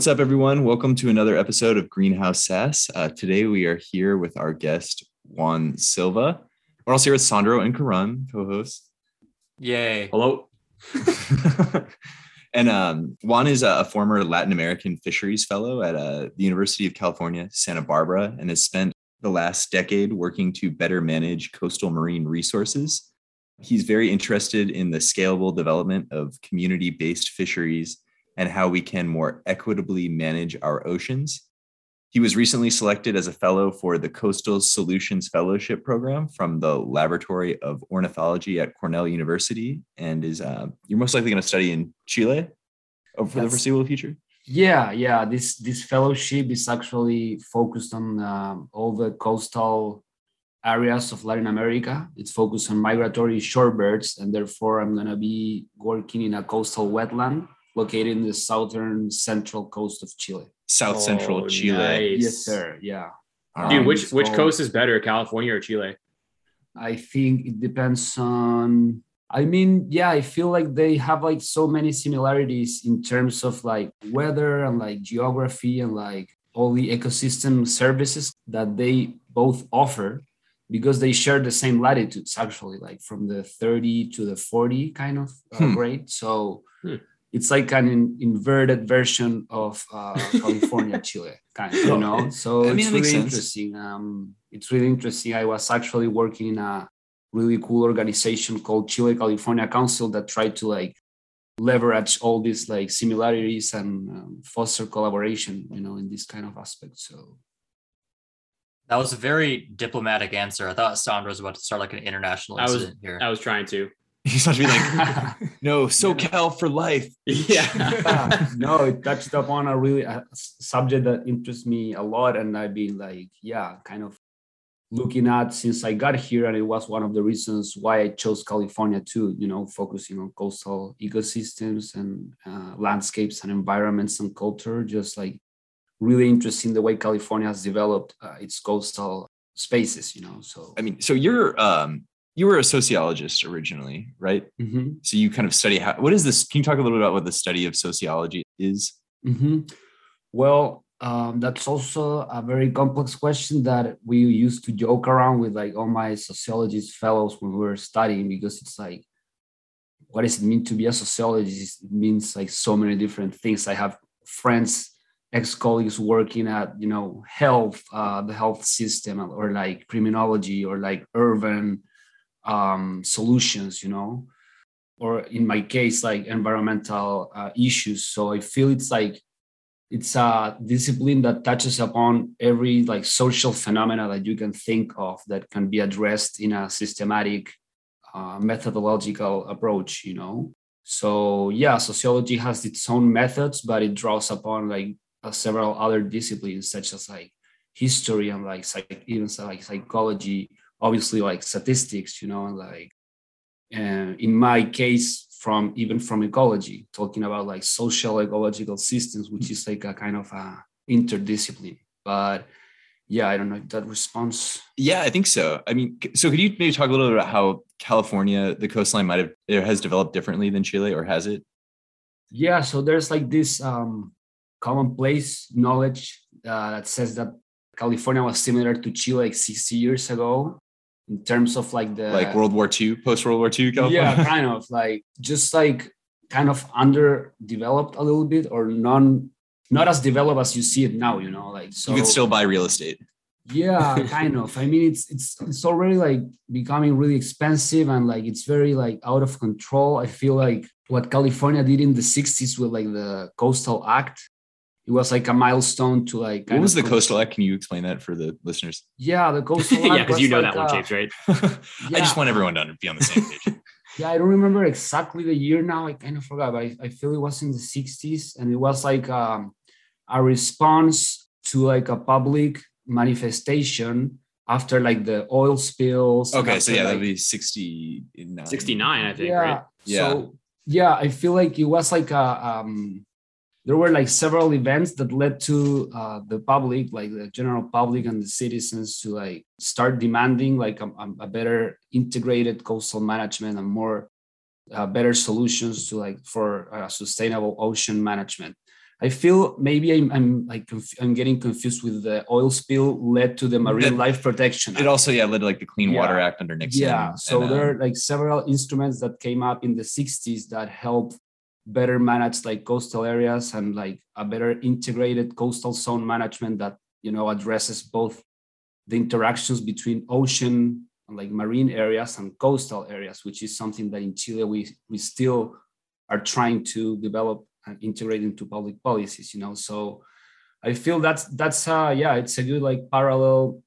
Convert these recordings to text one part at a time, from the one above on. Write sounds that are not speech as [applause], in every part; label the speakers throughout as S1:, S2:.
S1: What's up, everyone? Welcome to another episode of Greenhouse SaaS. Uh, today we are here with our guest, Juan Silva. We're also here with Sandro and Karan, co-hosts.
S2: Yay.
S3: Hello. [laughs]
S1: and um, Juan is a, former Latin American fisheries fellow at uh, the University of California, Santa Barbara, and has spent the last decade working to better manage coastal marine resources. He's very interested in the scalable development of community based fisheries and how we can more equitably manage our oceans. He was recently selected as a fellow for the Coastal Solutions Fellowship Program from the Laboratory of Ornithology at Cornell University, and is uh, you're most likely going to study in Chile for That's, the foreseeable future.
S3: Yeah, yeah. This this fellowship is actually focused on um, all the coastal areas of Latin America. It's focused on migratory shorebirds, and therefore I'm gonna be working in a coastal wetland located in the southern central coast of Chile.
S1: South oh, Central Chile. Nice.
S3: Yes, sir. Yeah.
S2: Dude, um, which so which coast is better, California or Chile?
S3: I think it depends on I mean, yeah, I feel like they have like so many similarities in terms of like weather and like geography and like all the ecosystem services that they both offer because they share the same latitudes actually like from the 30 to the 40 kind of uh, hmm. grade so hmm. It's like an inverted version of uh, [laughs] california chile kind of you know so I mean, it's really interesting um, it's really interesting i was actually working in a really cool organization called Chile California Council that tried to like leverage all these like similarities and um, foster collaboration, you know, in this kind of aspect. So
S2: that was a very diplomatic answer. I thought Sandro was about to start like an international incident
S4: I was,
S2: here.
S4: I was trying to. [laughs]
S1: He's supposed to be like, [laughs] no, SoCal for life.
S3: Yeah. [laughs] no, it touched upon a really a subject that interests me a lot. And I've been like, yeah, kind of looking at since I got here, and it was one of the reasons why I chose California too. You know, focusing on coastal ecosystems and uh, landscapes and environments and culture. Just like really interesting the way California has developed uh, its coastal spaces. You know, so
S1: I mean, so you're um, you were a sociologist originally, right? Mm-hmm. So you kind of study how. What is this? Can you talk a little bit about what the study of sociology is?
S3: Mm-hmm. Well, um, that's also a very complex question that we used to joke around with like all my sociologist fellows when we were studying because it's like what does it mean to be a sociologist it means like so many different things i have friends ex-colleagues working at you know health uh, the health system or like criminology or like urban um, solutions you know? Or in my case like environmental uh, issues. So i feel it's like it's a discipline that touches upon every like social phenomena that you can think of that can be addressed in a systematic uh, methodological approach you know? So yeah sociology has its own methods but it draws upon like uh, several other disciplines such as like history and like psych- even like psychology obviously like statistics you know like uh, in my case from even from ecology, talking about like social ecological systems, which is like a kind of a interdiscipline. But yeah, I don't know that response.
S1: Yeah, I think so. I mean, so could you maybe talk a little bit about how California, the coastline might have it has developed differently than Chile, or has it?
S3: Yeah, so there's like this um, commonplace knowledge uh, that says that California was similar to Chile like 60 years ago, in terms of like the
S1: like World War II, post World War II
S3: California. Yeah, kind of like just like kind of underdeveloped a little bit or non not as developed as you see it now, you know, like
S1: so you can still buy real estate.
S3: Yeah, [laughs] kind of. I mean it's it's it's already like becoming really expensive and like it's very like out of control. I feel like what California did in the 60s with like the Coastal Act it was like a milestone to like.
S1: What was the coastal act? Can you explain that for the listeners?
S3: Yeah, the coastal [laughs]
S4: act. yeah, because you know like that one, James, right?
S1: yeah. [laughs] I just want everyone to be on the same page. [laughs]
S3: yeah, I don't remember exactly the year now. I kind of forgot, but I, I feel it was in the 60s, and it was like um, a response to like a public manifestation after like the oil spills.
S1: Okay, so yeah,
S3: like,
S1: that'd be 69.
S4: 69, I think,
S3: yeah.
S4: right?
S3: Yeah. So yeah, I feel like it was like a um there were like several events that led to uh, the public like the general public and the citizens to like start demanding like a, a better integrated coastal management and more uh, better solutions to like for uh, sustainable ocean management I feel maybe I'm, I'm like conf- I'm getting confused with the oil spill led to the Marine
S1: That-
S3: Life Protection.
S1: It also yeah led to like the Clean Water
S3: Yeah.
S1: Act under Nixon.
S3: yeah, so
S1: and, uh,
S3: there are like several instruments that came up in the 60s that help better manage like coastal areas and like a better integrated coastal zone management that you know addresses both the interactions between ocean and like marine areas and coastal areas, which is something that in Chile we we still are trying to develop and integrate into public policies, you know. So I feel that's that's uh yeah, it's a good like parallel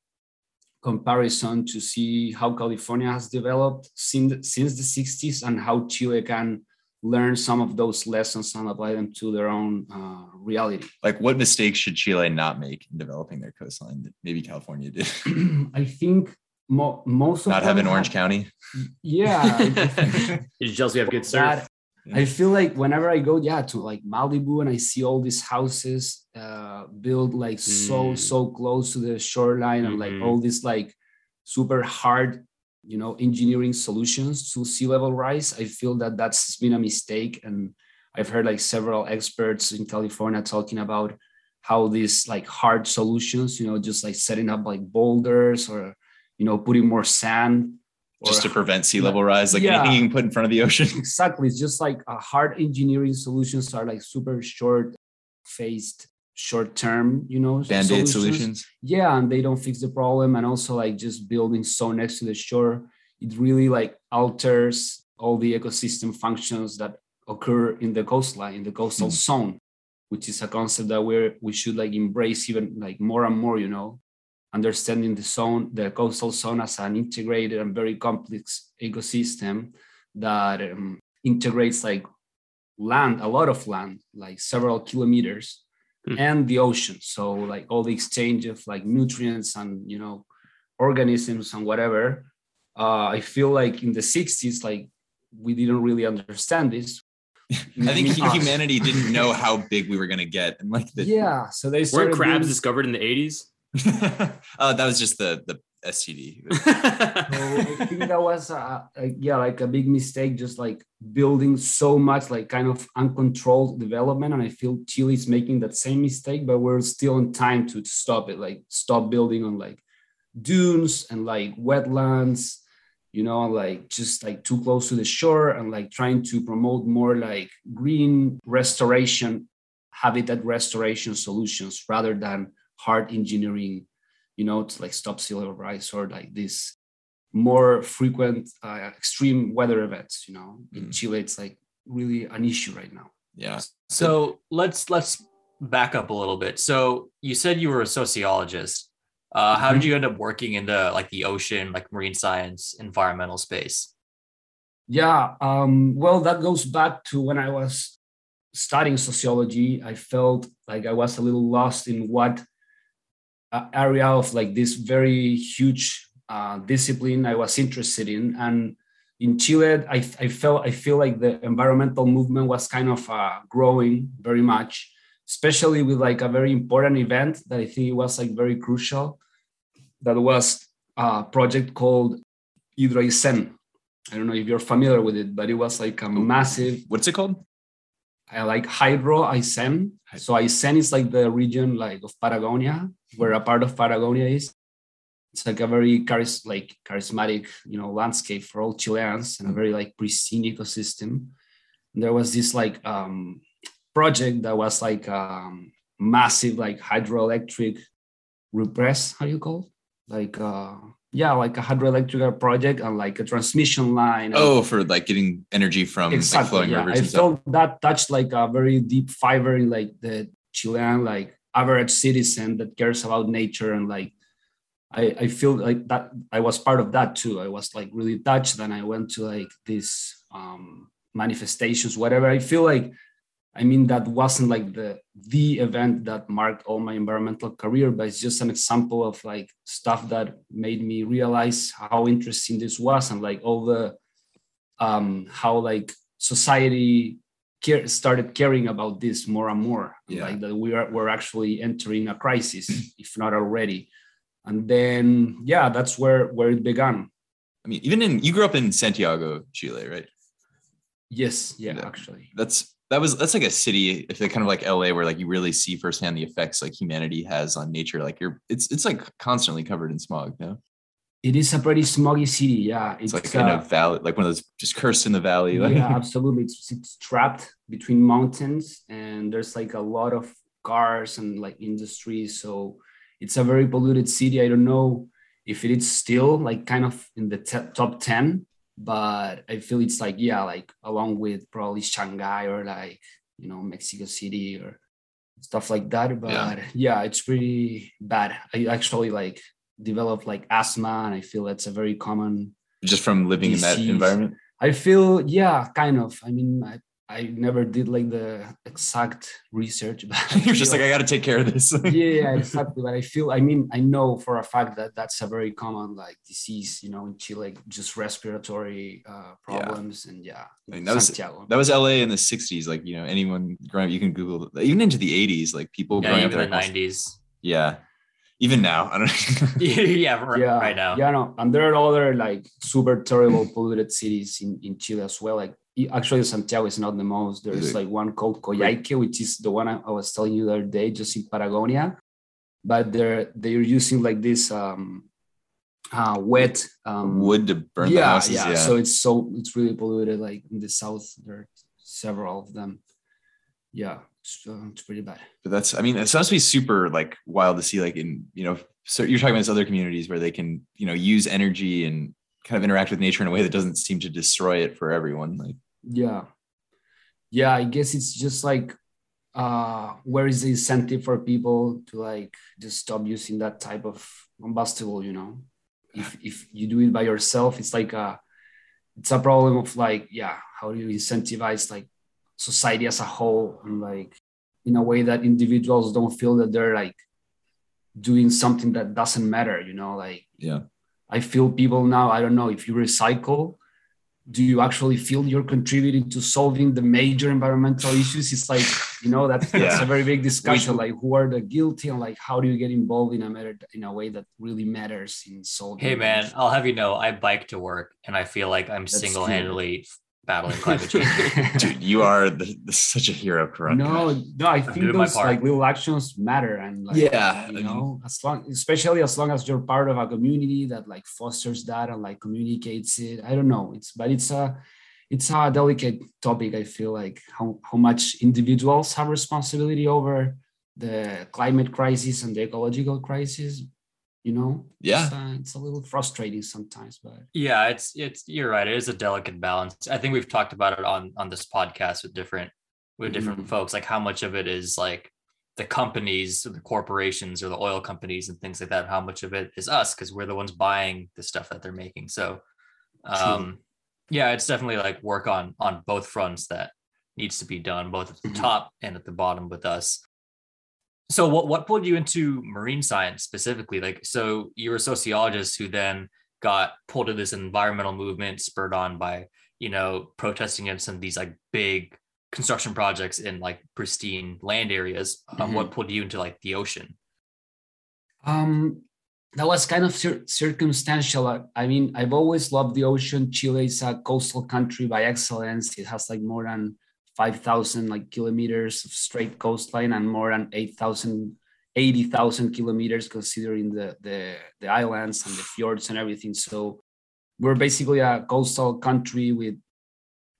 S3: comparison to see how California has developed since since the 60s and how Chile can learn some of those lessons and apply them to their own uh, reality.
S1: like what mistakes should Chile not make in developing their coastline that maybe California did? [clears throat]
S3: I think mo- most of
S1: not
S3: them
S1: having Orange
S3: have-
S1: County. [laughs]
S3: Yeah, I think
S4: You're we have good surf.
S3: that I feel like whenever I go, yeah, to like Malibu and I see all these houses uh, built like so
S4: Mm.
S3: so close to the shoreline and like
S4: Mhm.
S3: all these like super hard, you know, engineering solutions to sea level rise. I feel that that's been a mistake, and I've heard like several experts in California talking about how these like hard solutions, you know, just like setting up like boulders or you know putting more sand.
S1: just to prevent sea level rise, like
S3: Yeah.
S1: anything you can put in front of the ocean.
S3: exactly it's just like hard engineering solutions are like super short phased short term you know
S1: Band-aid solutions.
S3: yeah and they don't fix the problem and also like just building so next to the shore it really like alters all the ecosystem functions that occur in the coastline in the coastal
S1: Mhm.
S3: zone which is a concept that we're we should like embrace even like more and more you know understanding the zone the coastal zone as an integrated and very complex ecosystem that um, integrates like land a lot of land like several kilometers
S4: Hmm.
S3: and the ocean so like all the exchange of like nutrients and you know organisms and whatever uh, i feel like in the 60s like we didn't really understand this [laughs]
S1: I think
S3: us.
S1: humanity didn't know [laughs] how big we were gonna get, and like the
S3: yeah so they
S4: Weren't crabs
S3: doing-
S4: discovered in the 80s? [laughs]
S1: uh, that was just the the STD.
S3: So [laughs] I think that was uh, like, yeah like a big mistake just like building so much like kind of uncontrolled development and I feel Chile is making that same mistake but we're still in time to stop it like stop building on like dunes and like wetlands you know like just like too close to the shore and like trying to promote more like green restoration habitat restoration solutions rather than hard engineering you know, to like stop sea level rise or like this more frequent uh, extreme weather events. You know, in
S1: Mm.
S3: Chile, it's like really an issue right now.
S1: Yeah.
S2: So let's let's back up a little bit. So you said you were a sociologist. Uh, how did you end up working in the like the ocean, like marine science, environmental space?
S3: Yeah. Um, well, that goes back to when I was studying sociology. I felt like I was a little lost in what area of like this very huge uh, discipline I was interested in. And in Chile, I, I felt I feel like the environmental movement was kind of uh, growing very much, especially with like a very important event that I think was like very crucial. That was a project called HidroAysén. I don't know if you're familiar with it, but it was like a massive
S1: What's it called?
S3: I like HidroAysén. So Aysén is like the region like of Patagonia, where a part of Patagonia is. It's like a very charis- like charismatic, you know, landscape for all Chileans and a very like pristine ecosystem. And there was this like um, project that was like um, massive like hydroelectric repress. How do you call it? Like uh, yeah, like a hydroelectric project and like a transmission line.
S1: Oh, for like getting energy from like flowing
S3: yeah.
S1: rivers
S3: i felt that touched like a very deep fiber in like the chilean like average citizen that cares about nature and like i i feel like that i was part of that too i was like really touched and i went to like these um manifestations whatever i feel like i mean that wasn't like the the event that marked all my environmental career but it's just an example of like stuff that made me realize how interesting this was and like all the um, how like society care, started caring about this more and more.
S1: Yeah.
S3: Like that we are we're actually entering a crisis, [clears throat] if not already. And then yeah, that's where where it began.
S1: I mean, even in you grew up in Santiago, Chile, right?
S3: Yes, yeah,
S1: Yeah.
S3: actually.
S1: That's that was that's like a city if they kind of like LA where like you really see firsthand the effects like humanity has on nature. Like you're it's it's like constantly covered in smog, no?
S3: It is a pretty smoggy city. Yeah,
S1: It's, like in
S3: uh,
S1: a valley, like one of those just cursed in the valley. Like,
S3: yeah, [laughs] absolutely. It's, it's trapped between mountains, and there's like a lot of cars and like industries. So it's a very polluted city. I don't know if it is still like kind of in the te- top 10, but I feel it's like, yeah, like along with probably Shanghai or like, you know, Mexico City or stuff like that. But
S1: Yeah.
S3: yeah, it's pretty bad. I actually like developed like asthma, and I feel that's a very common
S1: just from living in that environment.
S3: I feel, yeah, kind of. I mean, I, I never did like the exact research, [laughs] but I
S1: You're just like, I got to take care of this. [laughs]
S3: yeah, yeah, exactly. But I feel, I mean, I know for a fact that that's a very common like disease, you know, in Chile, just respiratory uh,
S1: Yeah.
S3: problems, and yeah,
S1: I mean, that was-
S3: Santiago.
S1: that was LA in the 60s. Like, you know, anyone growing up, you can Google even into the 80s, like people
S2: Yeah,
S1: growing up
S2: in the nineties.
S1: Yeah. Even now. I don't [laughs] know.
S2: yeah, right,
S3: yeah,
S2: right now.
S3: Yeah, no, and there are other like super terrible polluted cities in, in Chile as well. Like actually, Santiago is not the most. There's like one called Coyhaique, which is the one I, was telling you the other day, just in Patagonia. But they're they're using like this um uh wet um
S1: Wood to burn the
S3: yeah,
S1: houses.
S3: yeah,
S1: Yeah.
S3: So it's so it's really polluted. Like in the south, there are several of them. Yeah, it's, uh, it's pretty bad.
S1: but that's, I mean, it sounds to be super like wild to see, like, in, you know, so you're talking about these other communities where they can, you know, use energy and kind of interact with nature in a way that doesn't seem to destroy it for everyone. Like,
S3: yeah. Yeah i guess it's just like uh where is the incentive for people to like just stop using that type of combustible you know? If if you do it by yourself it's like a it's a problem of like yeah how do you incentivize like society as a whole and like in a way that individuals don't feel that they're like doing something that doesn't matter you know? Like
S1: yeah.
S3: I feel people now, I don't know, if you recycle, do you actually feel you're contributing to solving the major environmental issues? It's like, you know, that's, that's
S1: Yeah.
S3: a very big discussion. Like who are the guilty and like how do you get involved in a matter in a way that really matters in solving?
S2: Hey man,
S3: those?
S2: I'll have you know, I bike to work, and I feel like I'm
S3: That's
S2: single-handedly battling climate change. [laughs]
S1: Dude, you are the, the, such a hero, Karan.
S3: no, no, I think
S2: doing my
S3: those like little actions matter and like
S1: Yeah,
S3: you know, as long especially as long as you're part of a community that like fosters that and like communicates it. I don't know. It's but it's a it's a delicate topic. I feel like how, how much individuals have responsibility over the climate crisis and the ecological crisis. You know,
S1: Yeah.
S3: it's, uh, it's a little frustrating sometimes, but
S2: Yeah, it's it's you're right. It is a delicate balance. I think we've talked about it on on this podcast with different with different
S3: Mhm.
S2: folks, like how much of it is like the companies or the corporations or the oil companies and things like that. How much of it is us because we're the ones buying the stuff that they're making. So, um, yeah, it's definitely like work on on both fronts that needs to be done, both at the
S3: Mhm.
S2: top and at the bottom with us. So what what pulled you into marine science specifically? Like so you're a sociologist who then got pulled to this environmental movement spurred on by, you know, protesting against some of these like big construction projects in like pristine land areas. Um, What pulled you into like the ocean?
S3: Um, that was kind of cir- circumstantial. I, I mean, I've always loved the ocean. Chile is a coastal country by excellence. It has like more than 5,000 like kilometers of straight coastline and more than 8,000, 80,000 kilometers considering the, the, the islands and the fjords and everything. So we're basically a coastal country with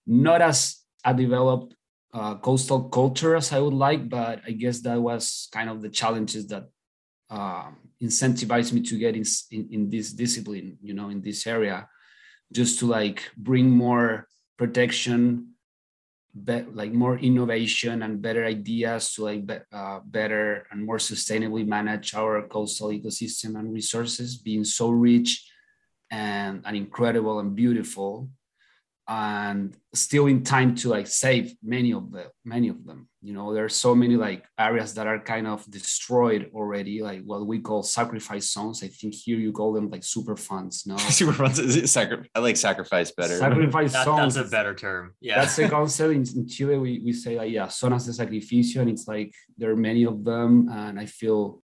S3: not as a developed uh, coastal culture as I would like, but I guess that was kind of the challenges that um, incentivized me to get in, in in this discipline you know in this area just to like bring more protection be, like more innovation and better ideas to like be, uh, better and more sustainably manage our coastal ecosystem and resources being so rich and, and incredible and beautiful and still in time to like save many of the many of them you know there are so many like areas that are kind of destroyed already like what we call sacrifice zones i think here you call them like super funds no [laughs]
S1: Super fun. Is it sacri- I like sacrifice better.
S3: sacrifice
S2: That,
S3: zones
S2: that's a better term. Yeah.
S3: that's the concept in, in chile we, we say like yeah zonas de sacrificio and it's like there are many of them and i feel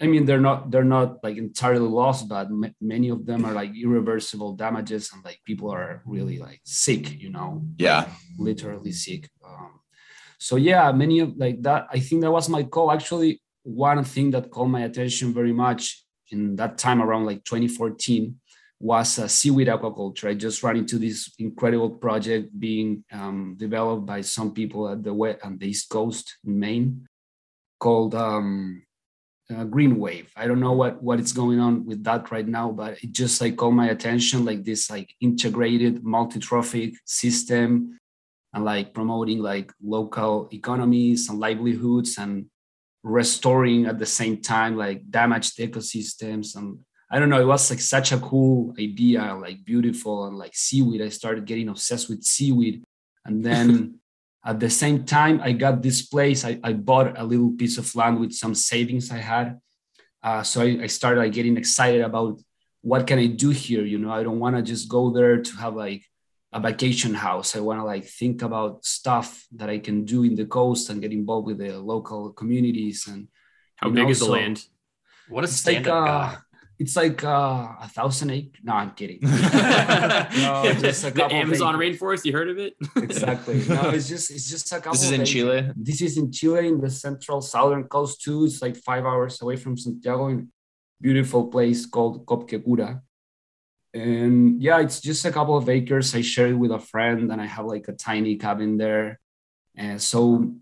S3: i mean they're not they're not like entirely lost but m- many of them are like irreversible damages and like people are really like sick you know
S1: Yeah.
S3: literally sick um, so yeah, many of like that. I think that was my call. Actually, one thing that called my attention very much in that time around like 2014 was uh, seaweed aquaculture. I just ran into this incredible project being um, developed by some people at the west on the East Coast in Maine called um, uh, Green Wave. I don't know what what is going on with that right now, but it just like caught my attention, like this like integrated multi-trophic system and like promoting like local economies and livelihoods and restoring at the same time like damaged ecosystems and I don't know, it was like such a cool idea, like beautiful and like seaweed. I started getting obsessed with seaweed. And then at the same time, I got this place. I, I bought a little piece of land with some savings I had. Uh, so I, I started like getting excited about what can I do here? You know, I don't want to just go there to have like a vacation house. I want to like think about stuff that I can do in the coast and get involved with the local communities. And
S4: how big know, is the so land?
S2: What a stand-up like, uh, guy
S3: it's like uh, a thousand acres. No, I'm kidding. [laughs] [laughs] no, [laughs]
S4: just a the Amazon rainforest. You heard of it?
S3: exactly. No, it's just it's just a couple.
S1: This is in Chile.
S3: This is in Chile, in the central southern coast too. It's like five hours away from Santiago. In beautiful place called Cobquecura. And yeah, it's just a couple of acres. I share it with a friend, and I have like a tiny cabin there. And so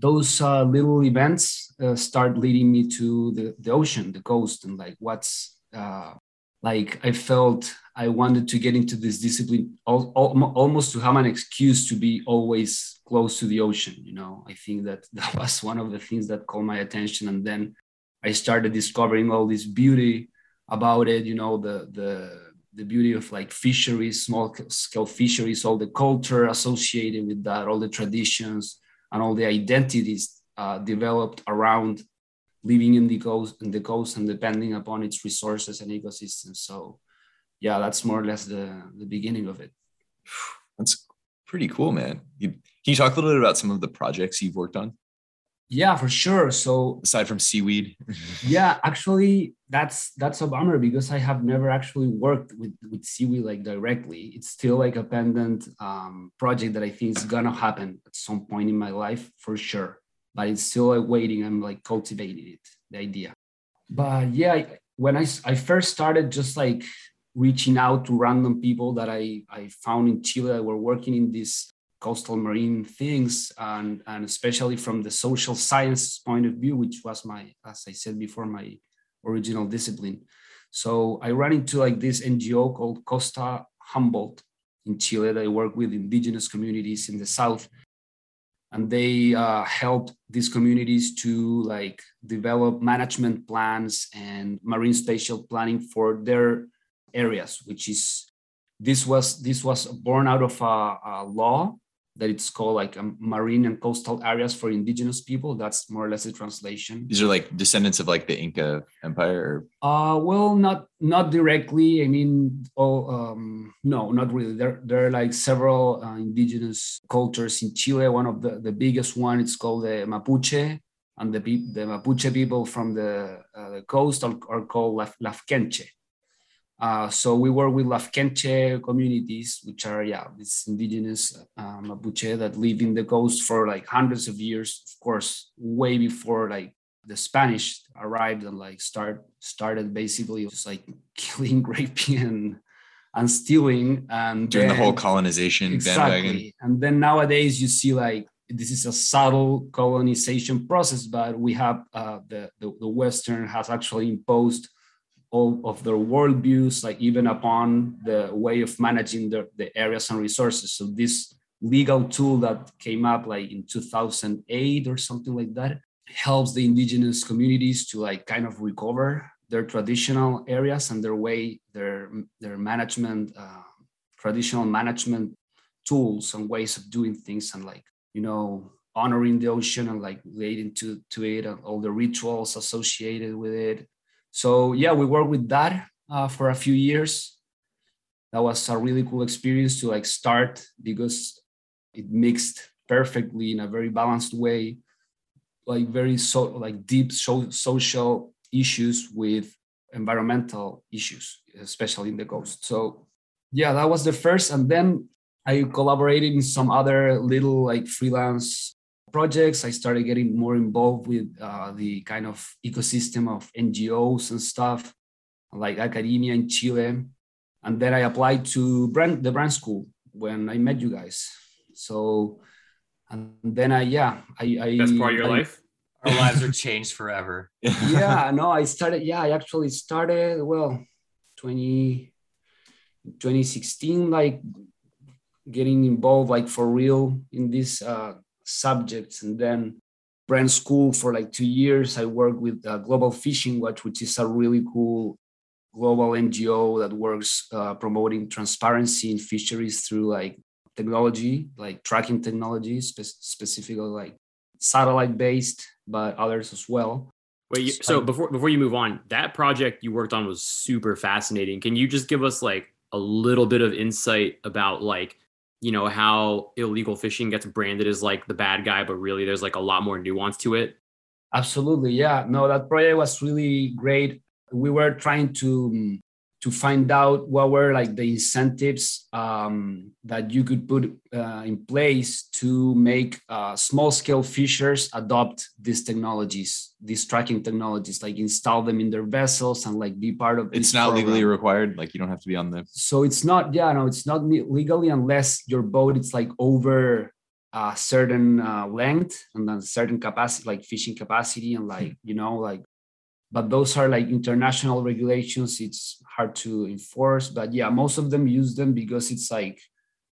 S3: those uh, little events uh, start leading me to the, the ocean, the coast, and like what's uh, like I felt I wanted to get into this discipline al- al- almost to have an excuse to be always close to the ocean. You know, I think that [laughs] that was one of the things that caught my attention, and then I started discovering all this beauty about it. You know, the the the beauty of like fisheries, small scale fisheries, all the culture associated with that, all the traditions and all the identities uh, developed around living in the coast in the coast and depending upon its resources and ecosystems. So yeah that's more or less the the beginning of it.
S1: That's pretty cool man. You, can you talk a little bit about some of the projects you've worked on
S3: yeah for sure. So
S1: aside from seaweed. [laughs]
S3: Yeah actually that's that's a bummer because i have never actually worked with with seaweed like directly. It's still like a pendant um, project that i think is gonna happen at some point in my life for sure. But it's still like waiting. I'm like cultivating it the idea. But yeah when i i first started just like reaching out to random people that i i found in chile that were working in this coastal marine things and, and especially from the social science point of view which was my as i said before my original discipline. So i ran into like this ngo called costa humboldt in chile they work with indigenous communities in the south. And they uh, helped these communities to like develop management plans and marine spatial planning for their areas which is this was this was born out of a, a law that it's called like um, marine and coastal areas for indigenous people. That's more or less a translation.
S1: These are like descendants of like the Inca Empire.
S3: Uh, well, not not directly. I mean, oh, um, no, not really. There there are like several uh, indigenous cultures in Chile. One of the the biggest one it's called the Mapuche, and the the Mapuche people from the, uh, the coast are, are called Laf- Lafkenche. Uh, so we work with Lafkenche communities, which are yeah, these indigenous uh, Mapuche that live in the coast for like hundreds of years. Of course, way before like the Spanish arrived and like start started basically just like [laughs] killing, raping, and and stealing. And
S1: during then, the whole colonization exactly. bandwagon.
S3: And then nowadays you see like this is a subtle colonization process, but we have uh, the, the the Western has actually imposed all of their worldviews, like even upon the way of managing the, the areas and resources. So this legal tool that came up like in 2008 or something like that helps the indigenous communities to like kind of recover their traditional areas and their way their their management uh, traditional management tools and ways of doing things and like you know honoring the ocean and like relating to to it and all the rituals associated with it so yeah, we worked with that uh, for a few years. That was a really cool experience to like start because it mixed perfectly in a very balanced way, like very so like deep so, social issues with environmental issues, especially in the coast. So yeah, that was the first, and then I collaborated in some other little like freelance projects. I started getting more involved with uh, the kind of ecosystem of NGOs and stuff, like academia in Chile. And then I applied to Bren, the Bren school when I met you guys. So, and then I, yeah, I. I
S4: That's part of your
S3: I,
S4: life?
S2: Our lives are changed forever. [laughs]
S3: yeah, no, I started, yeah, I actually started, well, 20, 2016, like getting involved like for real in this uh, subjects and then Bren school for like two years i worked with uh, global fishing watch which is a really cool global ngo that works uh, promoting transparency in fisheries through like technology like tracking technology spe- specifically like satellite based but others as well
S4: Wait, you, so before before you move on, that project you worked on was super fascinating. Can you just give us like a little bit of insight about like you know how illegal fishing gets branded as like the bad guy but really there's like a lot more nuance to it?
S3: Absolutely yeah. No that project was really great. We were trying to mm, to find out what were like the incentives um, that you could put uh, in place to make uh, small scale fishers adopt these technologies these tracking technologies like install them in their vessels and like be part of
S1: it's not program. legally required like you don't have to be on the
S3: so it's not yeah no it's not legally unless your boat it's like over a certain uh, length and then certain capacity like fishing capacity and like you know like but those are like international regulations. It's hard to enforce but yeah most of them use them because it's like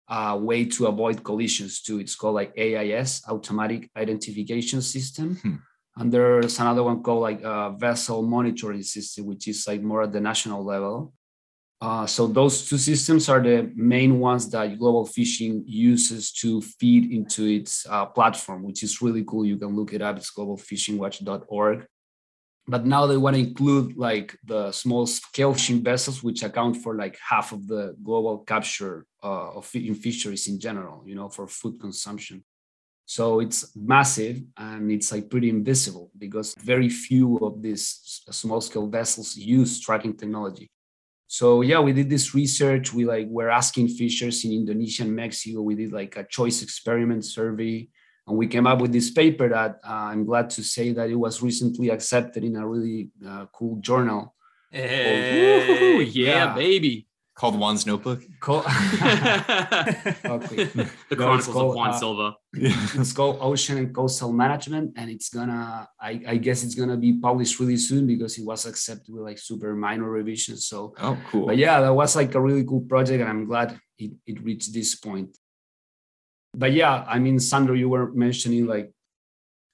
S3: a way to avoid collisions too. It's called like ais automatic identification system. Hmm. and there's another one called like a vessel monitoring system which is like more at the national level. Uh, so those two systems are the main ones that global fishing uses to feed into its uh, platform which is really cool. You can look it up. It's globalfishingwatch.org but now they want to include like the small scale fishing vessels which account for like half of the global capture uh, of in fisheries in general you know for food consumption. So it's massive and it's like pretty invisible because very few of these small scale vessels use tracking technology. So yeah we did this research. We like were asking fishers in indonesia and mexico. We did like a choice experiment survey and we came up with this paper that uh, I'm glad to say that it was recently accepted in a really uh, cool journal.
S4: Hey, yeah, yeah, baby.
S1: Called Juan's Notebook.
S3: Call- [laughs]
S4: okay. [laughs] The Chronicles called, of Juan uh, Silva.
S3: it's called Ocean and Coastal Management, and it's gonna. I, I, guess it's gonna be published really soon because it was accepted with like super minor revisions. So,
S1: oh, cool.
S3: But yeah, that was like a really cool project, and I'm glad it, it reached this point but yeah, I mean, Sandro, you were mentioning like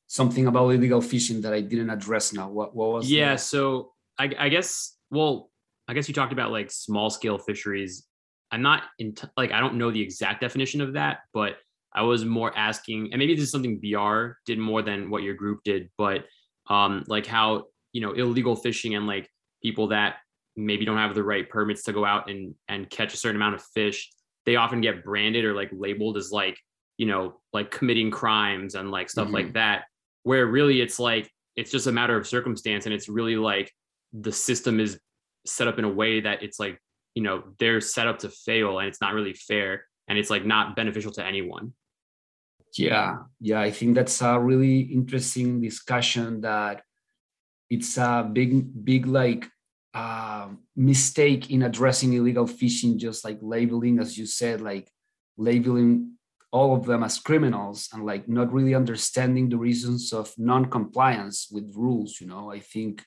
S3: something about illegal fishing that I didn't address now. What, what was?
S4: Yeah, so I, I, guess, well, I guess you talked about like small scale fisheries. I'm not in t- like I don't know the exact definition of that, but I was more asking, and maybe this is something BR did more than what your group did, but um, like how you know illegal fishing and like people that maybe don't have the right permits to go out and and catch a certain amount of fish, they often get branded or like labeled as like you know, like committing crimes and like stuff mm-hmm. like that, where really it's like it's just a matter of circumstance and it's really like the system is set up in a way that it's like, you know, they're set up to fail and it's not really fair and it's like not beneficial to anyone.
S3: Yeah, yeah, I think that's a really interesting discussion that it's a big, big like uh, mistake in addressing illegal fishing, just like labeling, as you said, like labeling all of them as criminals and like not really understanding the reasons of non-compliance with rules you know? I think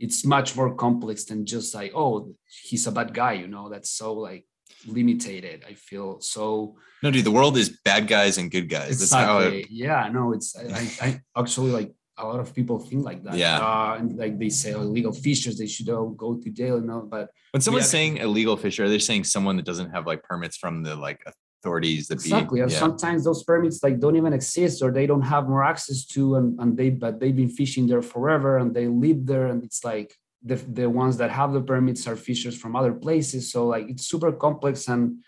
S3: it's much more complex than just like oh he's a bad guy you know? That's so like limited i feel. So
S1: no dude the world is bad guys and good guys.
S3: Exactly. It... yeah no it's I, I actually like a lot of people think like that.
S1: Yeah.
S3: Uh, and like they say oh, illegal fishers they should all go to jail you know? But
S1: when someone's saying illegal fisher they're saying someone that doesn't have like permits from the like authorities that
S3: exactly
S1: be,
S3: and yeah. sometimes those permits like don't even exist or they don't have more access to and, and they but they've been fishing there forever and they live there and it's like the, the ones that have the permits are fishers from other places so like it's super complex and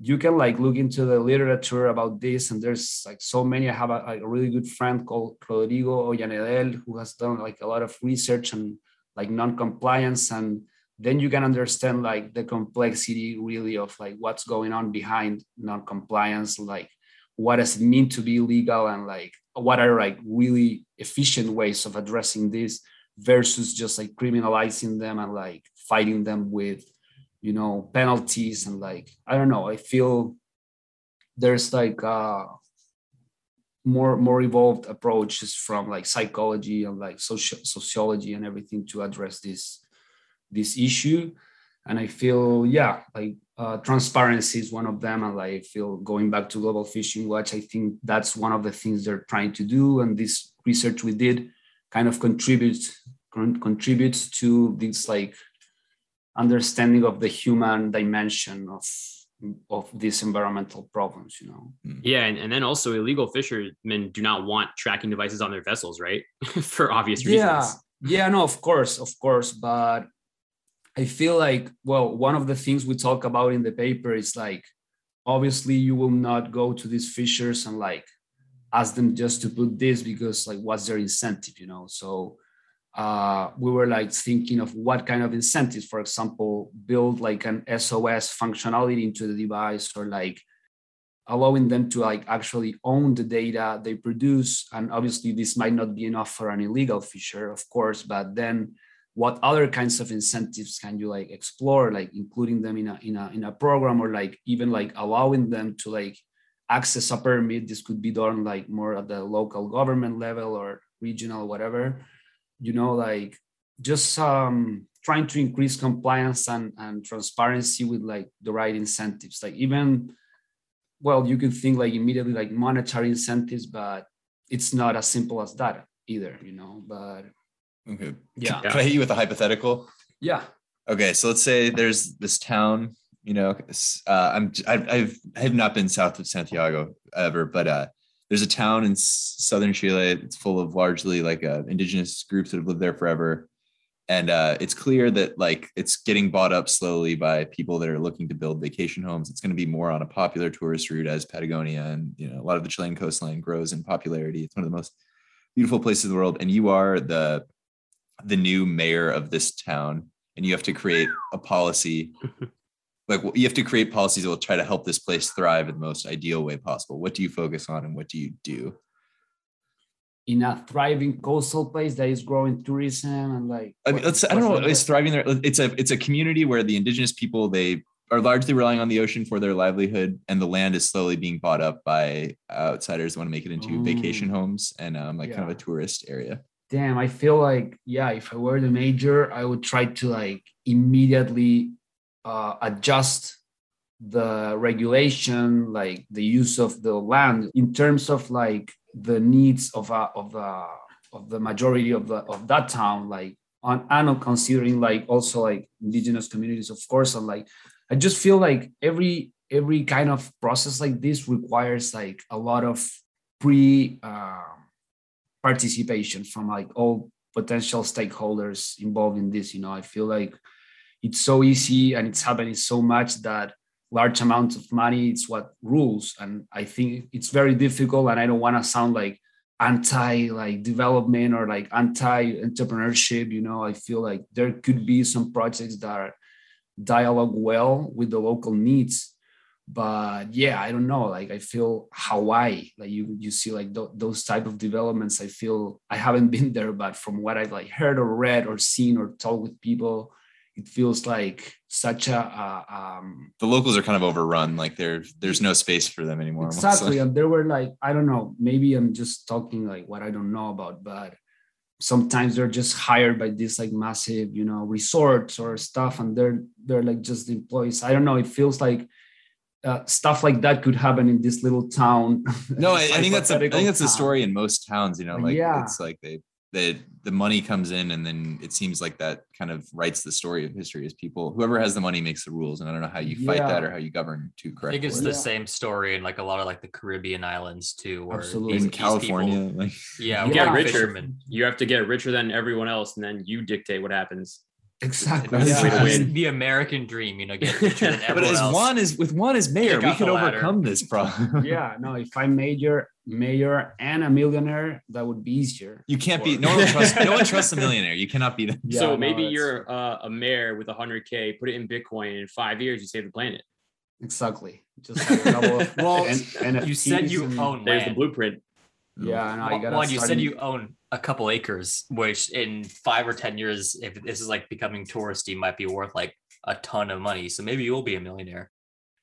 S3: you can like look into the literature about this and there's like so many i have a, a really good friend called rodrigo Oyanedel who has done like a lot of research and like non-compliance and then you can understand like the complexity really of like what's going on behind non-compliance like what does it mean to be legal and like what are like really efficient ways of addressing this versus just like criminalizing them and like fighting them with you know penalties and like i don't know. I feel there's like uh more more evolved approaches from like psychology and like social sociology and everything to address this this issue. And i feel yeah like uh, transparency is one of them. And i feel going back to global fishing watch i think that's one of the things they're trying to do. And this research we did kind of contributes con- contributes to this like understanding of the human dimension of of these environmental problems you know?
S4: Hmm. yeah and, and then also illegal fishermen do not want tracking devices on their vessels right? [laughs] For obvious reasons.
S3: Yeah. Yeah no of course of course. But i feel like well one of the things we talk about in the paper is like obviously you will not go to these fishers and like ask them just to put this because like what's their incentive you know so uh, we were like thinking of what kind of incentives, for example, build like an SOS functionality into the device or like allowing them to like actually own the data they produce. And obviously this might not be enough for an illegal fisher, of course, but then what other kinds of incentives can you like explore, like including them in a in a in a program or like even like allowing them to like access a permit. This could be done like more at the local government level or regional, whatever. You know like just um, trying to increase compliance and, and transparency with like the right incentives. Like even well you could think like immediately like monetary incentives but it's not as simple as that either you know? But
S1: okay yeah can, i hit you with a hypothetical
S3: yeah
S1: okay so let's say there's this town you know uh, i'm I've, I've i have not been south of santiago ever but uh there's a town in southern Chile. It's full of largely like uh, indigenous groups that have lived there forever, and uh, it's clear that like it's getting bought up slowly by people that are looking to build vacation homes. It's going to be more on a popular tourist route as Patagonia, and you know a lot of the Chilean coastline grows in popularity. It's one of the most beautiful places in the world, and you are the the new mayor of this town, and you have to create a policy. [laughs] Like you have to create policies that will try to help this place thrive in the most ideal way possible. What do you focus on and what do you do?
S3: In a thriving coastal place that is growing tourism and like
S1: I mean, let's I don't know it's thriving there. It's a it's a community where the indigenous people they are largely relying on the ocean for their livelihood and the land is slowly being bought up by outsiders who want to make it into mm. vacation homes and um, like yeah. kind of a tourist area
S3: damn i feel like yeah if i were the major i would try to like immediately uh, adjust the regulation, like the use of the land, in terms of like the needs of a, of the of the majority of the of that town, like on and considering like also like indigenous communities, of course, and like I just feel like every every kind of process like this requires like a lot of pre uh, participation from like all potential stakeholders involved in this. You know, I feel like it's so easy and it's happening so much that large amounts of money it's what rules. And i think it's very difficult and i don't want to sound like anti like development or like anti entrepreneurship you know? I feel like there could be some projects that dialogue well with the local needs but yeah i don't know like i feel hawaii like you you see like th- those type of developments i feel i haven't [laughs] been there but from what i've like heard or read or seen or talked with people it feels like such a uh, um,
S1: the locals are kind of overrun like there there's no space for them anymore
S3: exactly and there were like i don't know maybe i'm just talking like what i don't know about but sometimes they're just hired by these like massive you know resorts or stuff and they're they're like just employees. I don't know it feels like uh, stuff like that could happen in this little town [laughs]
S1: no I, I think that's a, i think that's town. the story in most towns you know like yeah. it's like they that the money comes in and then it seems like that kind of writes the story of history as people whoever has the money makes the rules and i don't know how you fight yeah. that or how you govern to correct
S2: i think it's the yeah. same story in like a lot of like the caribbean islands too
S1: where Absolutely. in california
S2: people, like yeah
S4: you get richer you have to get richer than everyone else and then you dictate what happens
S3: Exactly.
S2: Yeah. The American dream, you know, get [laughs] richer
S1: But as
S2: else.
S1: Juan is with one as mayor, we can overcome this problem. [laughs]
S3: yeah, no, if I'm major, mayor and a millionaire, that would be easier.
S1: You can't be no one trusts no one trusts a [laughs] millionaire. You cannot be that.
S4: Yeah, so maybe no, you're uh, a mayor with 100k, put it in Bitcoin, and in five years you save the planet.
S3: Exactly. Just like a
S2: of well, and, and you said you own
S4: There's the blueprint.
S3: Yeah, no, you gotta
S2: Juan, you said
S3: in-
S2: you own a couple acres, which in five or ten years, if this is like becoming touristy, might be worth like a ton of money. So maybe you'll be a millionaire.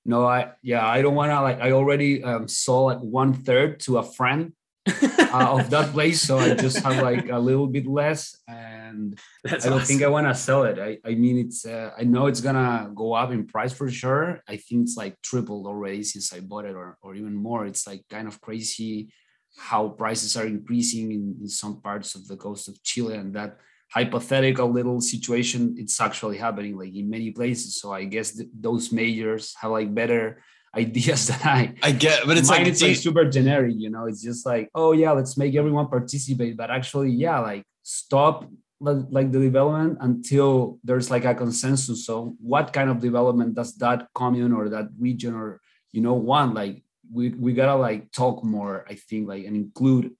S3: No, I yeah, I don't want to like. I already um, sold like one third to a friend uh, [laughs] of that place, so I just have like a little bit less, and [laughs]
S4: That's
S3: I don't
S4: awesome.
S3: think I want to sell it. I I mean, it's uh, I know it's gonna go up in price for sure. I think it's like tripled already since I bought it, or or even more. It's like kind of crazy how prices are increasing in, in some parts of the coast of Chile, and that hypothetical little situation it's actually happening like in many places. So I guess th- those majors have like better [laughs] ideas than I.
S1: I get, but it's
S3: Mine,
S1: like,
S3: it's like super generic, you know. It's just like, oh yeah, let's make everyone participate, but actually, yeah, like stop like the development until there's like a consensus. So, what kind of development does that commune or that region or you know want? Like, we we gotta like talk more, I think, like and include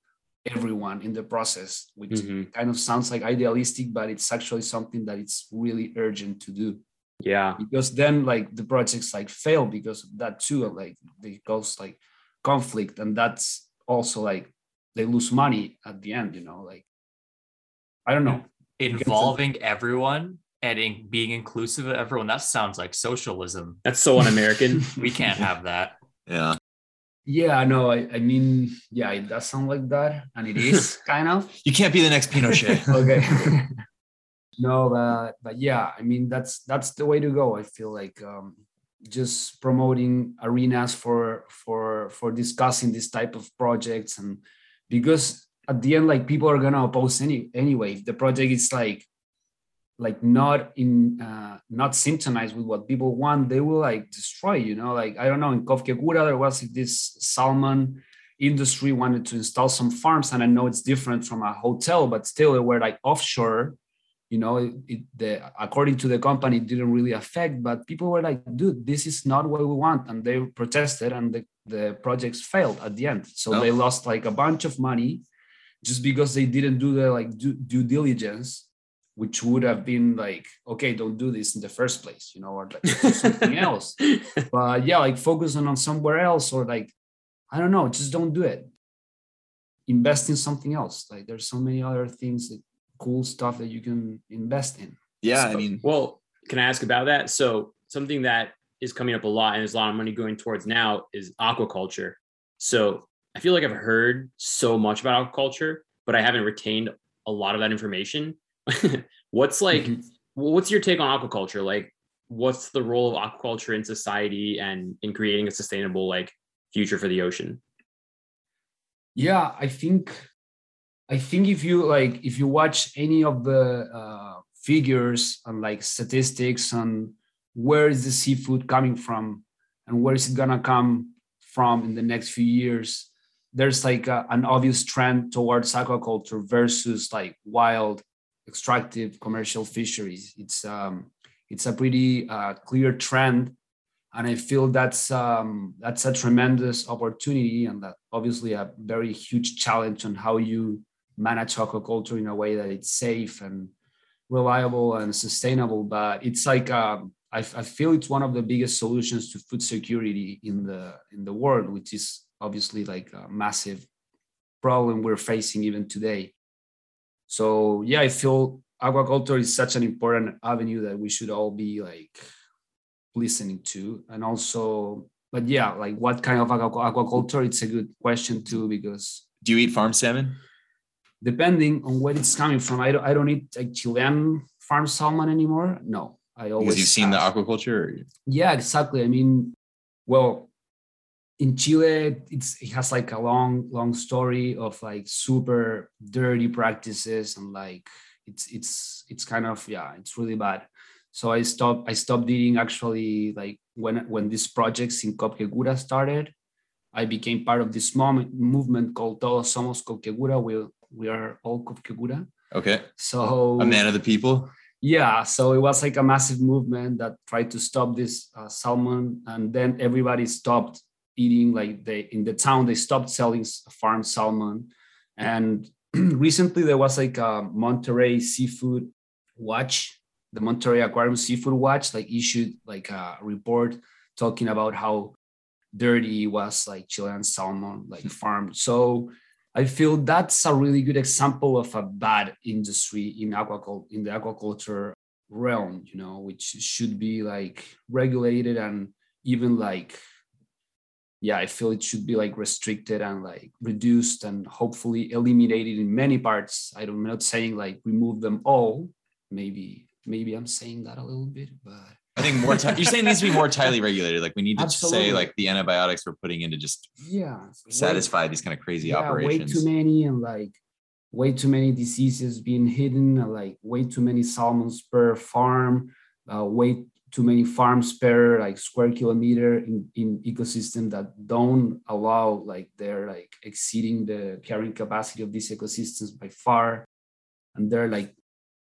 S3: everyone in the process, which
S4: Mhm.
S3: kind of sounds like idealistic, but it's actually something that it's really urgent to do
S4: Yeah.
S3: because then like the projects like fail because of that too like they cause like conflict and that's also like they lose money at the end you know like i don't know can say-
S2: Involving everyone and in being inclusive of everyone. That sounds like socialism.
S4: That's so un-American. [laughs]
S2: We can't have that.
S1: yeah.
S3: Yeah no I, I mean yeah it does sound like that and it is [laughs] kind of.
S1: You can't be the next Pinochet. [laughs]
S3: okay. [laughs] No but but yeah i mean that's that's the way to go i feel like um just promoting arenas for for for discussing this type of projects and because at the end like people are gonna oppose any anyway. If the project is like like not in uh not synchronized with what people want they will like destroy you know? Like i don't know in Cobquecura there was this salmon industry wanted to install some farms and i know it's different from a hotel but still they were like offshore you know? It, it, the according to the company it didn't really affect but people were like dude this is not what we want and they protested and the, the projects failed at the end. So
S1: Oh.
S3: they lost like a bunch of money just because they didn't do the like due, due diligence which would have been like okay don't do this in the first place you know or like something else [laughs] but yeah like focusing on somewhere else or like i don't know just don't do it invest in something else like there's so many other things that cool stuff that you can invest in
S1: Yeah. I mean,
S4: well, can I ask about that? So something that is coming up a lot and there's a lot of money going towards now is aquaculture. So I feel like I've heard so much about aquaculture, but I haven't retained a lot of that information. [laughs] what's like,
S3: Mhm.
S4: what's your take on aquaculture? Like, what's the role of aquaculture in society and in creating a sustainable like future for the ocean?
S3: yeah i think i think if you like if you watch any of the uh, figures and like statistics on where is the seafood coming from and where is it gonna come from in the next few years there's like a, an obvious trend towards aquaculture versus like wild extractive commercial fisheries it's um it's a pretty uh, clear trend and I feel that's um, that's a tremendous opportunity and that obviously a very huge challenge on how you manage aquaculture in a way that it's safe and reliable and sustainable. But it's like um, I, I feel it's one of the biggest solutions to food security in the in the world, which is obviously like a massive problem we're facing even today. So yeah, I feel aquaculture is such an important avenue that we should all be like listening to. And also but yeah like what kind of aqua- aquaculture? It's a good question too because
S1: do you eat farm salmon?
S3: depending on where it's coming from. I don't, I don't eat like chilean farm salmon anymore. No i always
S1: Because you've seen the aquaculture. Or...
S3: yeah exactly. I mean well in chile it's it has like a long long story of like super dirty practices and like it's it's it's kind of yeah it's really bad so i stopped i stopped eating actually like when when these projects in Cobquecura started i became part of this moment, movement called todos somos Cobquecura we, we are all Cobquecura
S1: Okay.
S3: so
S1: A man of the people.
S3: yeah so it was like a massive movement that tried to stop this uh, salmon and then everybody stopped eating like they in the town they stopped selling farm salmon. And [clears throat] recently there was like a monterey seafood watch the monterey aquarium seafood watch like issued like a report talking about how dirty was like chilean salmon like hmm. farmed. So I feel that's a really good example of a bad industry in aquaculture in the aquaculture realm, you know, which should be like regulated and even like yeah, I feel it should be like restricted and like reduced and hopefully eliminated in many parts. I'm not saying like remove them all. Maybe maybe I'm saying that a little bit, but
S1: I think more. T- you're saying it needs to be more tightly [laughs] regulated. Like we need to
S3: Absolutely.
S1: say like the antibiotics we're putting in to just
S3: yeah,
S1: satisfy these kind of crazy
S3: yeah,
S1: operations.
S3: Way too many and like way too many diseases being hidden, and, like way too many salmons per farm, uh, way too many farms per like square kilometer in, in ecosystem that don't allow like they're like exceeding the carrying capacity of these ecosystems by far. And they're like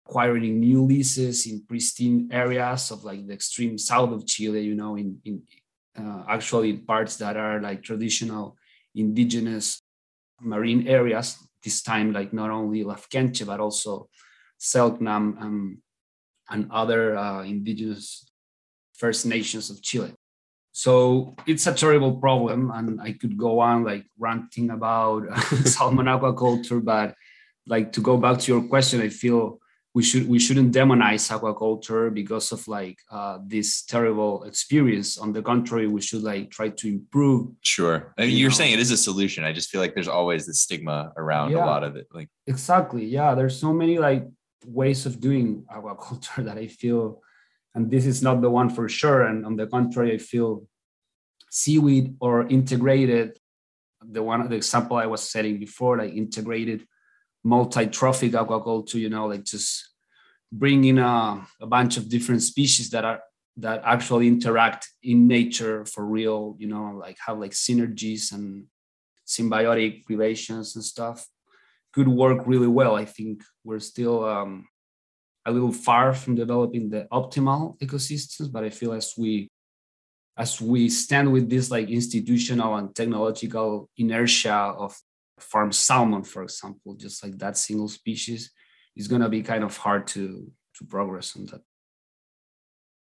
S3: acquiring new leases in pristine areas of like the extreme south of Chile, you know, in, in uh, actually parts that are like traditional indigenous marine areas, this time like not only Lafkenche, but also Selknam and, and other uh, indigenous First Nations of Chile. So it's a terrible problem, and I could go on like ranting about [laughs] salmon aquaculture, but like to go back to your question, I feel we should we shouldn't demonize aquaculture because of like uh, this terrible experience. On the contrary, we should like try to improve.
S1: Sure, I mean,
S3: You
S1: you're
S3: know.
S1: saying it is a solution. I just feel like there's always the stigma around a lot of it. Like
S3: Exactly. Yeah, there's so many like ways of doing aquaculture [laughs] that I feel, and this is not the one for sure. And on the contrary, I feel seaweed or integrated, the one the example I was setting before, like integrated multi-trophic aquaculture, you know, like just bringing a, a bunch of different species that are that actually interact in nature for real, you know, like have like synergies and symbiotic relations and stuff could work really well. I think we're still um, a little far from developing the optimal ecosystems, but I feel as we as we stand with this like institutional and technological inertia of farm salmon, for example, just like that single species, is gonna be kind of hard to to progress on that.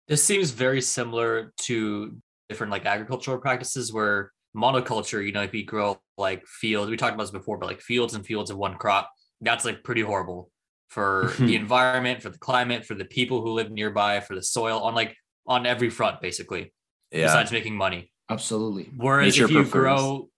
S2: This seems very similar to different like agricultural practices where monoculture, you know, if you grow like fields, we talked about this before, but like fields and fields of one crop, that's like pretty horrible for [laughs] the environment, for the climate, for the people who live nearby, for the soil, on like on every front, basically,
S1: yeah,
S2: besides making money.
S3: Absolutely.
S2: Whereas
S1: Nature
S2: if you
S1: prefers.
S2: grow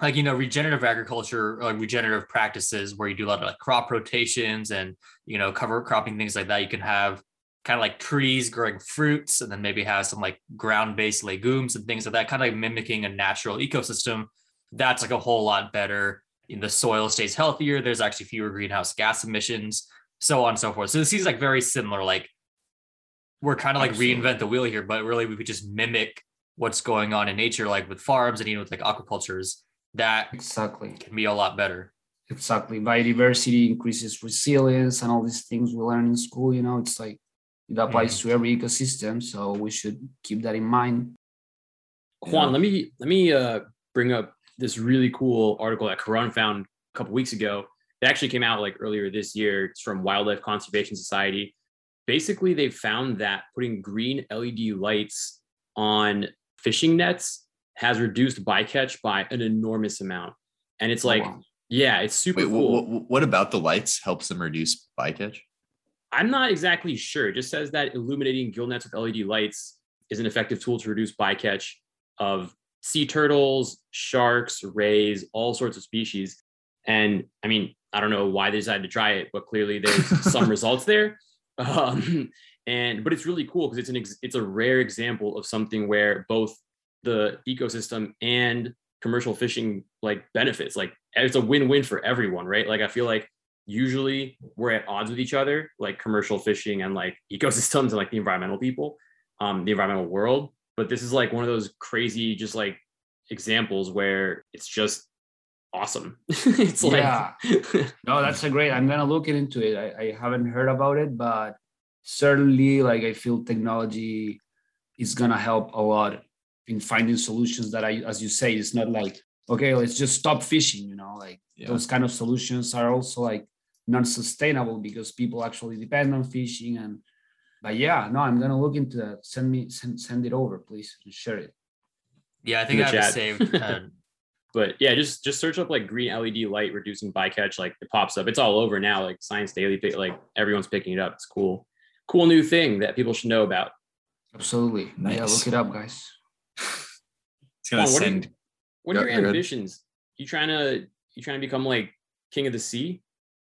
S2: like you know regenerative agriculture or like regenerative practices where you do a lot of like crop rotations and you know cover cropping things like that, you can have kind of like trees growing fruits and then maybe have some like ground-based legumes and things like that, kind of like mimicking a natural ecosystem. That's like a whole lot better. The soil stays healthier. There's actually fewer greenhouse gas emissions, so on and so forth. So this seems like very similar. Like we're kind of like
S3: Absolutely.
S2: reinvent the wheel here, but really we could just mimic what's going on in nature, like with farms and even with like aquacultures, that
S3: Exactly.
S2: can be a lot better.
S3: Exactly. Biodiversity increases resilience and all these things we learn in school. You know, it's like it applies to every ecosystem. So we should keep that in mind.
S4: Juan,
S3: Yeah.
S4: let me let me uh, bring up this really cool article that Karan found a couple weeks ago. It actually came out like earlier this year. It's from Wildlife Conservation Society. Basically, they found that putting green LED lights on fishing nets has reduced bycatch by an enormous amount. And it's oh, like,
S3: Oh, wow.
S4: yeah, it's super
S1: Wait,
S4: cool.
S1: what, what about the lights helps them reduce bycatch?
S4: I'm not exactly sure. It just says that illuminating gill nets with LED lights is an effective tool to reduce bycatch of sea turtles, sharks, rays, all sorts of species. And I mean, I don't know why they decided to try it, but clearly there's [laughs] some results there. Um, and but it's really cool because it's an ex- it's a rare example of something where both the ecosystem and commercial fishing like benefits. Like it's a win-win for everyone, right? Like I feel like usually we're at odds with each other, like commercial fishing and like ecosystems and like the environmental people, um, the environmental world. But this is like one of those crazy, just like examples where it's just awesome. [laughs] it's like
S3: Yeah. [laughs] No, that's a great. I'm gonna look into it. I, I haven't heard about it, but certainly, like I feel technology is gonna help a lot in finding solutions that I, as you say, it's not like okay, let's just stop fishing. You know, like
S1: Yeah.
S3: those kind of solutions are also like non-sustainable because people actually depend on fishing. And but yeah, no, I'm gonna look into that. Send me send send it over, please, and share it.
S2: Yeah, I think I have it
S4: chat.
S2: saved. Uh, [laughs]
S4: but yeah, just just search up like green LED light reducing bycatch. Like it pops up. It's all over now. Like Science Daily, like everyone's picking it up. It's cool, cool new thing that people should know about.
S3: Absolutely. Nice. Yeah, look it up, guys.
S1: It's gonna oh, what send.
S4: Are, what are your ambitions? You trying to you trying to become like king of the sea?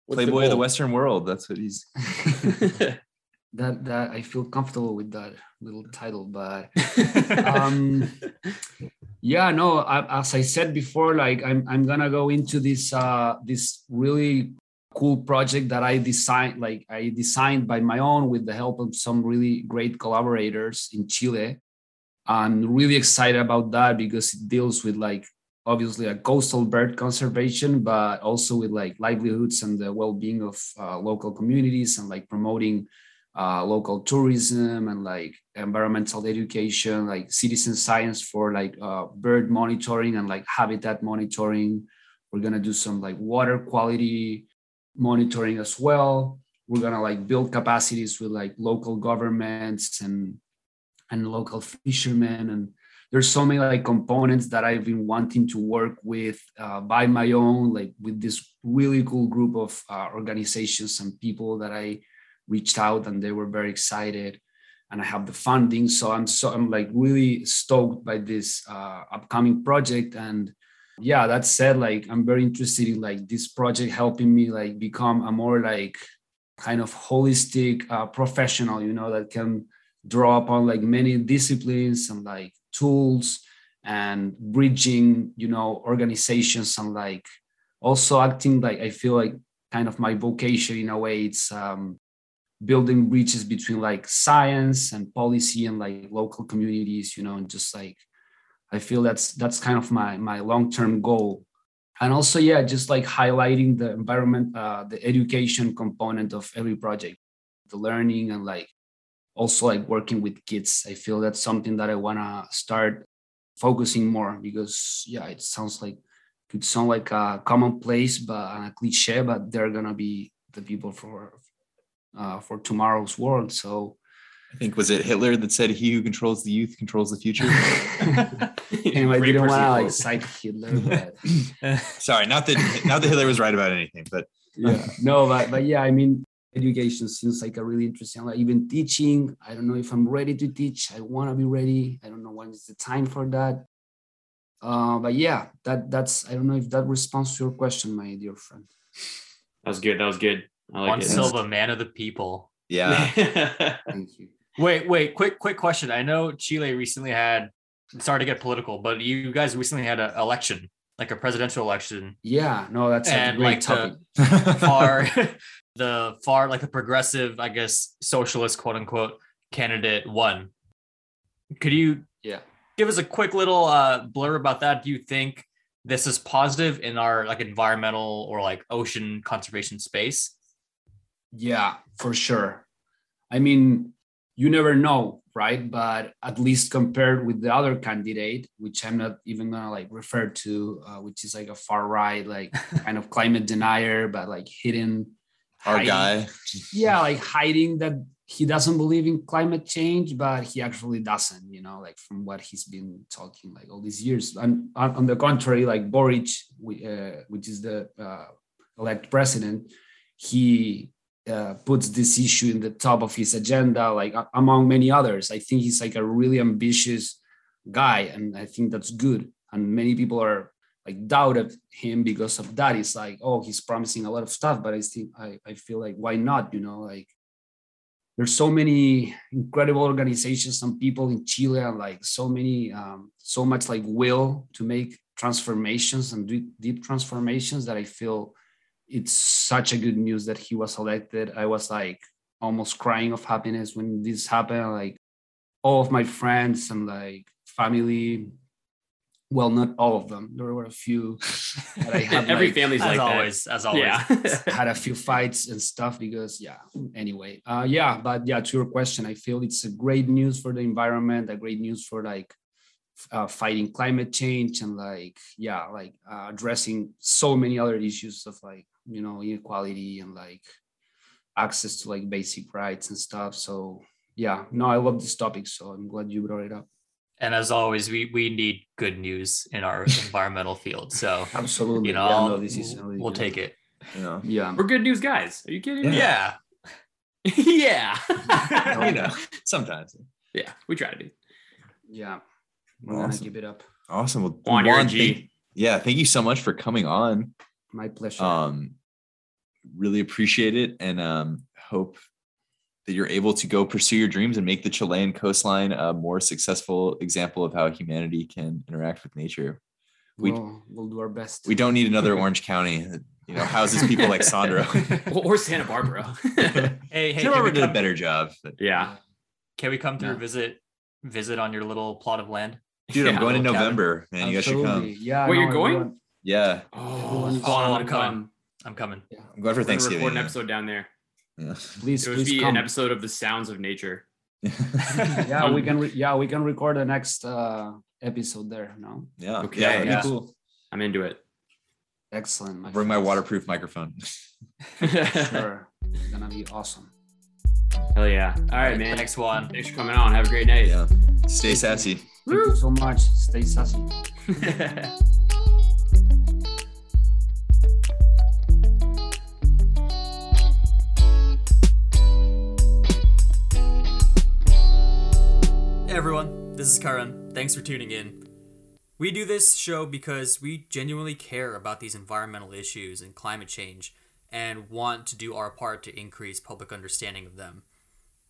S1: What's Playboy the of the Western world. That's what he's. [laughs] [laughs]
S3: that that I feel comfortable with that little title, but [laughs] um, yeah, no. I, as I said before, like I'm I'm gonna go into this uh this really cool project that I designed, like I designed by my own with the help of some really great collaborators in Chile. I'm really excited about that because it deals with like obviously a coastal bird conservation, but also with like livelihoods and the well-being of uh, local communities and like promoting uh, local tourism and like environmental education, like citizen science for like uh, bird monitoring and like habitat monitoring. We're gonna do some like water quality monitoring as well. We're gonna like build capacities with like local governments and and local fishermen and there's so many like components that I've been wanting to work with uh, by my own, like with this really cool group of uh, organizations and people that I reached out and they were very excited and I have the funding. So I'm so I'm like really stoked by this uh, upcoming project. And yeah, that said, like I'm very interested in like this project helping me like become a more like kind of holistic uh, professional, you know, that can draw upon like many disciplines and like tools and bridging, you know, organizations and like also acting like I feel like kind of my vocation in a way. It's um, building bridges between like science and policy and like local communities you know and just like i feel that's that's kind of my my long-term goal. And also yeah just like highlighting the environment uh, the education component of every project the learning and like also like working with kids. I feel that's something that i want to start focusing more because yeah it sounds like could sound like a commonplace but a cliche but they're gonna be the people for uh, for tomorrow's world. So
S1: I think was it Hitler that said, "He who controls the youth controls the future."
S3: and I didn't want to like cite Hitler. But... [laughs]
S1: Sorry, not that not that Hitler was right about anything, but [laughs]
S3: yeah, no, but but yeah, I mean, education seems like a really interesting. Like even teaching, I don't know if I'm ready to teach. I want to be ready. I don't know when is the time for that. Uh, but yeah, that that's I don't know if that responds to your question, my dear friend.
S4: That was good. That was good.
S2: Like Juan it. Silva, man of the people.
S1: Yeah. [laughs]
S3: Thank you.
S2: Wait, wait, quick, quick question. I know Chile recently had, sorry to get political, but you guys recently had an election, like a presidential election.
S3: Yeah, no, that's and like topic.
S2: the [laughs] far, [laughs] the far, like the progressive, I guess, socialist, quote unquote, candidate won. Could you,
S3: yeah,
S2: give us a quick little uh, blur about that? Do you think this is positive in our like environmental or like ocean conservation space?
S3: Yeah, for sure. I mean, you never know, right? But at least compared with the other candidate, which I'm not even gonna like refer to, uh, which is like a far right, like [laughs] kind of climate denier, but like hidden.
S1: Our hiding, guy.
S3: Yeah, like hiding that he doesn't believe in climate change, but he actually doesn't, you know, like from what he's been talking like all these years. And on, on the contrary, like Boric, uh, which is the uh, elect president, he uh, puts this issue in the top of his agenda, like among many others. I think he's like a really ambitious guy, and I think that's good. And many people are like doubted him because of that. It's like, oh, he's promising a lot of stuff, but I think I, I feel like why not? You know, like there's so many incredible organizations and people in Chile, and like so many, um, so much like will to make transformations and deep transformations that I feel it's such a good news that he was elected. I was like almost crying of happiness when this happened. Like all of my friends and like family, well, not all of them. There were a few
S4: that I had. [laughs] Every like, family's like
S2: always,
S4: that.
S2: as always. Yeah. [laughs] [laughs]
S3: had a few fights and stuff because yeah. Anyway, uh, yeah, but yeah, to your question, I feel it's a great news for the environment, a great news for like uh, fighting climate change and like yeah like uh, addressing so many other issues of like you know inequality and like access to like basic rights and stuff so yeah no i love this topic so i'm glad you brought it up
S5: And as always, we we need good news in our [laughs] environmental field. So
S3: Absolutely.
S5: you know,
S3: Yeah, no, this is
S5: we'll,
S3: really
S5: we'll
S3: good.
S5: take it.
S1: You know,
S3: Yeah.
S4: We're good news guys. Are you kidding? me?
S5: Yeah.
S4: yeah. [laughs] [laughs]
S1: you know, sometimes.
S4: yeah, we try to do.
S3: Yeah. We're gonna
S1: Awesome.
S3: keep it up.
S1: Awesome. Well,
S4: Juan,
S1: Juan,
S4: G.
S1: thank- yeah, thank you so much for coming on.
S3: My pleasure.
S1: Um, really appreciate it, and um, hope that you're able to go pursue your dreams and make the Chilean coastline a more successful example of how humanity can interact with nature. we-
S3: we'll, we'll do our best.
S1: We don't need another [laughs] Orange County that you know houses people like Sandro. [laughs]
S4: Or, or Santa Barbara. [laughs]
S5: Hey, hey,
S1: Tim
S5: can we,
S1: Robert did a better job. but-
S4: yeah.
S5: can we come through
S3: Yeah.
S5: visit visit on your little plot of land?
S1: Dude, I'm going in
S5: little cabin.
S1: November, man. You guys should come.
S3: Yeah.
S4: Where
S3: no,
S4: you're going?
S3: Everyone-
S1: Yeah,
S4: Oh,
S3: Everyone's-
S5: Oh, I'm coming.
S4: fun.
S5: I'm coming. Yeah.
S1: I'm going for
S4: We're
S1: Thanksgiving.
S4: record an episode down there.
S1: Yeah.
S3: Please,
S4: It would
S3: please
S4: be
S3: come.
S4: an episode of the sounds of nature. [laughs]
S3: yeah, we can. Re- yeah, we can record the next uh, episode there. No,
S1: yeah,
S4: Okay,
S1: yeah,
S5: yeah.
S1: cool.
S4: I'm into it.
S3: excellent.
S1: I'll bring my waterproof microphone. [laughs]
S3: Sure, it's gonna be awesome.
S4: Hell yeah. All right, man.
S5: Next one.
S4: Thanks for coming on. Have a great night.
S1: yeah, stay sassy.
S3: Thank you so much. Stay sassy. [laughs]
S2: everyone, this is Karan. Thanks for tuning in. We do this show because we genuinely care about these environmental issues and climate change and want to do our part to increase public understanding of them.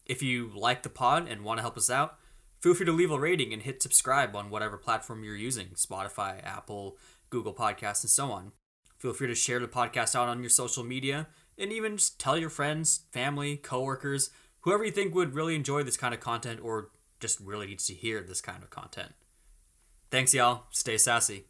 S2: If you like the pod and want to help us out, feel free to leave a rating and hit subscribe on whatever platform you're using Spotify, Apple, Google Podcasts, and so on. Feel free to share the podcast out on your social media and even just tell your friends, family, coworkers, whoever you think would really enjoy this kind of content or just really needs to hear this kind of content. Thanks, y'all. Stay sassy.